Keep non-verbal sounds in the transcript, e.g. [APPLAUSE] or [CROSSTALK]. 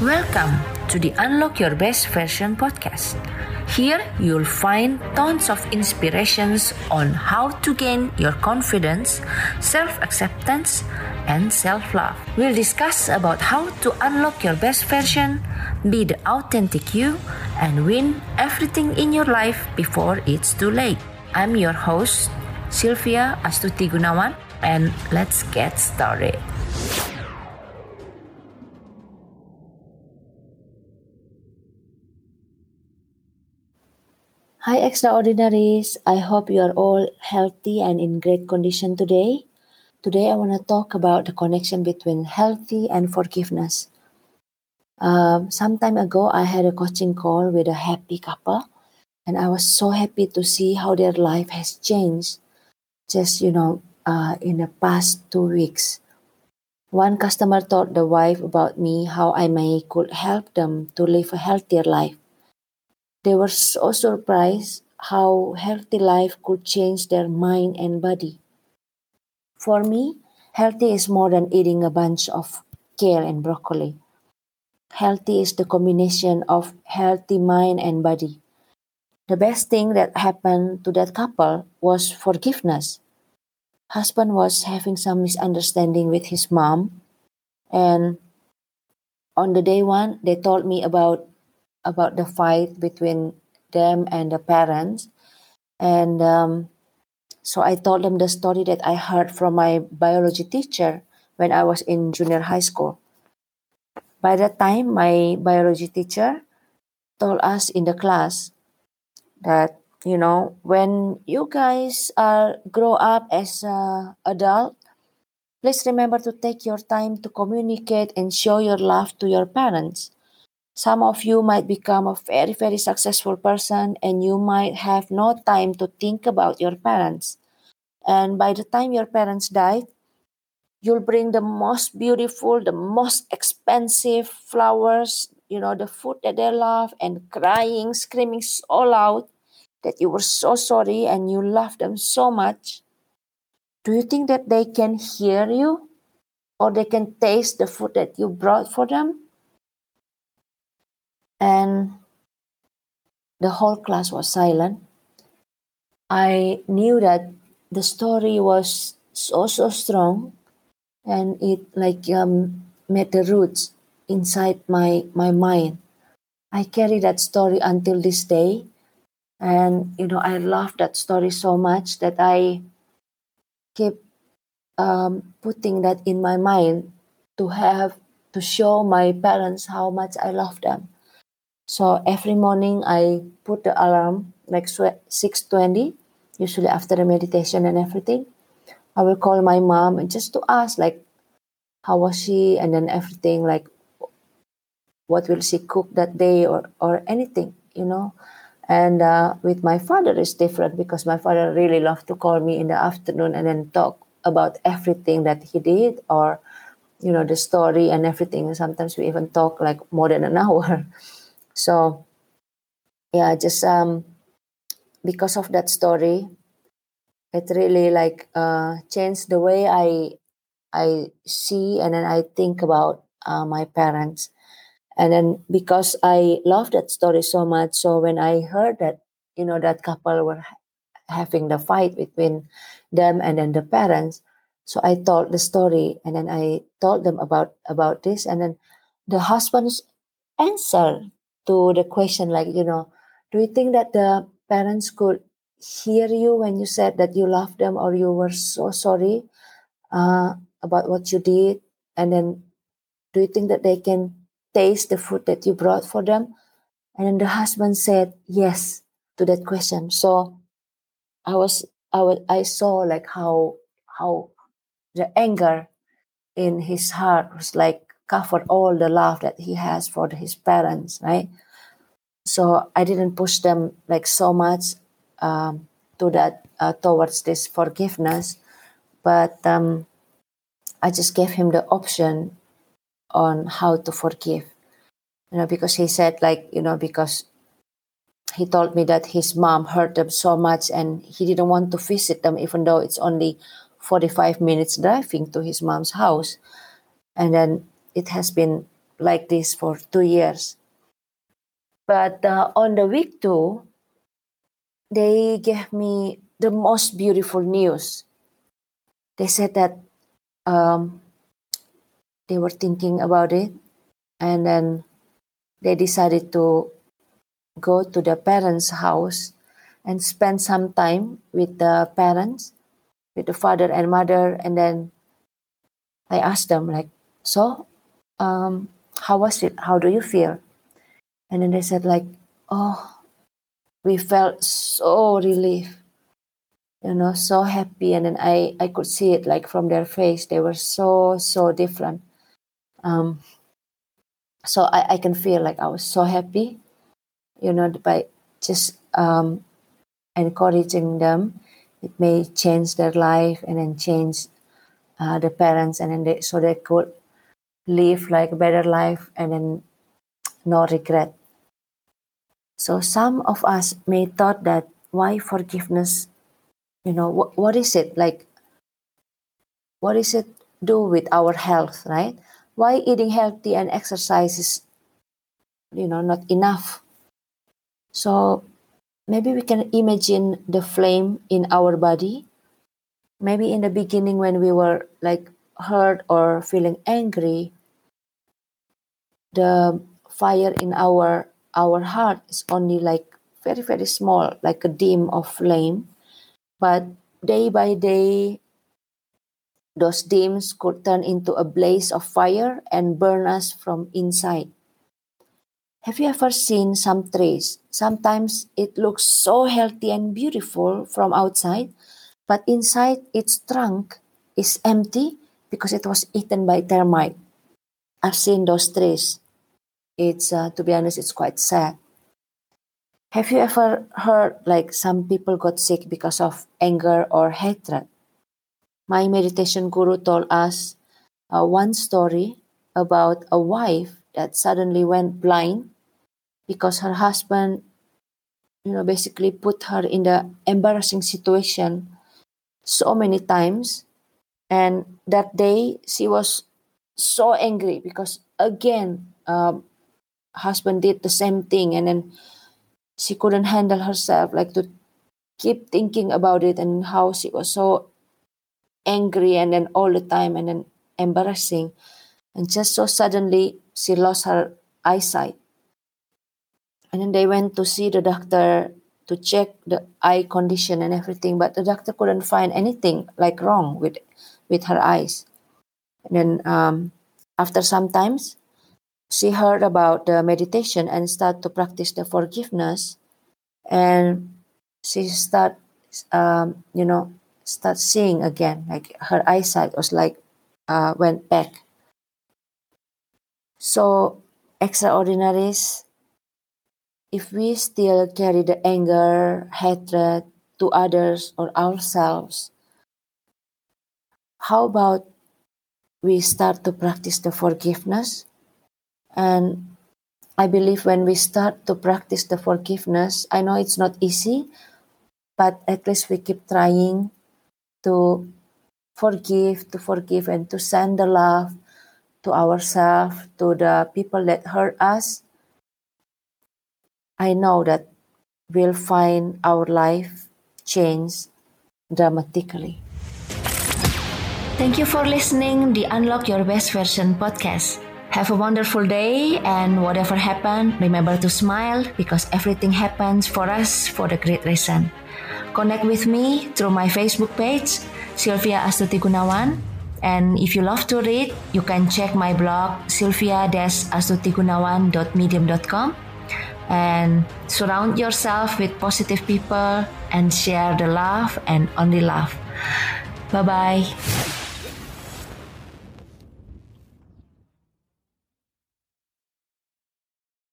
Welcome to the Unlock Your Best Version podcast. Here you'll find tons of inspirations on how to gain your confidence, self-acceptance, and self-love. We'll discuss about how to unlock your best version, be the authentic you, and win everything in your life before it's too late. I'm your host, Sylvia Astuti Gunawan, and let's get started. Hi, extraordinaries. I hope you are all healthy and in great condition today. Today, I want to talk about the connection between healthy and forgiveness. Um, some time ago, I had a coaching call with a happy couple, and I was so happy to see how their life has changed just, you know, uh, in the past two weeks. One customer told the wife about me how I may could help them to live a healthier life. They were so surprised how healthy life could change their mind and body. For me, healthy is more than eating a bunch of kale and broccoli. Healthy is the combination of healthy mind and body. The best thing that happened to that couple was forgiveness. Husband was having some misunderstanding with his mom, and on the day one, they told me about about the fight between them and the parents. And um, so I told them the story that I heard from my biology teacher when I was in junior high school. By that time, my biology teacher told us in the class that you know when you guys are grow up as a adult please remember to take your time to communicate and show your love to your parents some of you might become a very, very successful person and you might have no time to think about your parents. And by the time your parents die, you'll bring the most beautiful, the most expensive flowers, you know, the food that they love, and crying, screaming so loud that you were so sorry and you love them so much. Do you think that they can hear you or they can taste the food that you brought for them? And the whole class was silent. I knew that the story was so so strong, and it like um, made the roots inside my my mind. I carry that story until this day, and you know I love that story so much that I keep um, putting that in my mind to have to show my parents how much I love them so every morning I put the alarm like 6:20, usually after the meditation and everything. I will call my mom and just to ask like how was she and then everything like what will she cook that day or or anything, you know. And uh, with my father is different because my father really loved to call me in the afternoon and then talk about everything that he did or you know the story and everything. Sometimes we even talk like more than an [LAUGHS] hour. So yeah, just um because of that story, it really like uh changed the way I I see and then I think about uh, my parents. And then because I love that story so much, so when I heard that you know that couple were having the fight between them and then the parents, so I told the story and then I told them about about this and then the husband's answer to the question like you know do you think that the parents could hear you when you said that you love them or you were so sorry uh, about what you did? And then do you think that they can taste the food that you brought for them? And then the husband said yes to that question. So i was i was i saw like how how the anger in his heart was like covered all the love that he has for his parents, right? So I didn't push them like so much um, to that uh, towards this forgiveness, but um, I just gave him the option on how to forgive. You know, because he said like you know because he told me that his mom hurt them so much and he didn't want to visit them even though it's only 45 minutes driving to his mom's house and then it has been like this for two years. But uh, on the week two, they gave me the most beautiful news. They said that um, they were thinking about it and then they decided to go to the parents' house and spend some time with the parents, with the father and mother, and then I asked them like, so, um, how was it? How do you feel? And then they said like, oh, we felt so relief, you know, so happy. And then I, I could see it like from their face. They were so, so different. Um, so I, I can feel like I was so happy, you know, by just um, encouraging them. It may change their life and then change uh, the parents, and then they, so they could live like a better life and then no regret. So some of us may thought that why forgiveness? You know, what, what is it like? What is it do with our health, right? Why eating healthy and exercise is, you know, not enough? So maybe we can imagine the flame in our body. Maybe in the beginning when we were like hurt or feeling angry, the fire in our our heart is only like very very small like a dim of flame. But day by day those dims could turn into a blaze of fire and burn us from inside. Have you ever seen some trees? Sometimes it looks so healthy and beautiful from outside but inside its trunk is empty because it was eaten by termite i've seen those trees. It's uh, to be honest it's quite sad. Have you ever heard like some people got sick because of anger or hatred? My meditation guru told us uh, one story about a wife that suddenly went blind because her husband you know basically put her in the embarrassing situation so many times. And that day she was so angry because again um, husband did the same thing and then she couldn't handle herself like to keep thinking about it and how she was so angry and then all the time and then embarrassing. And just so suddenly she lost her eyesight. And then they went to see the doctor to check the eye condition and everything but the doctor couldn't find anything like wrong with with her eyes and then um, after some times she heard about the meditation and start to practice the forgiveness. And she start um, you know start seeing again like her eyesight was like uh, went back. So extraordinaries if we still carry the anger hatred to others or ourselves how about we start to practice the forgiveness and I believe when we start to practice the forgiveness, I know it's not easy, but at least we keep trying to forgive, to forgive, and to send the love to ourselves, to the people that hurt us. I know that we'll find our life change dramatically. Thank you for listening the Unlock Your Best Version podcast. Have a wonderful day, and whatever happened, remember to smile because everything happens for us for the great reason. Connect with me through my Facebook page, Sylvia Astuti Gunawan. And if you love to read, you can check my blog, sylvia-astutigunawan.medium.com. And surround yourself with positive people and share the love and only love. Bye bye.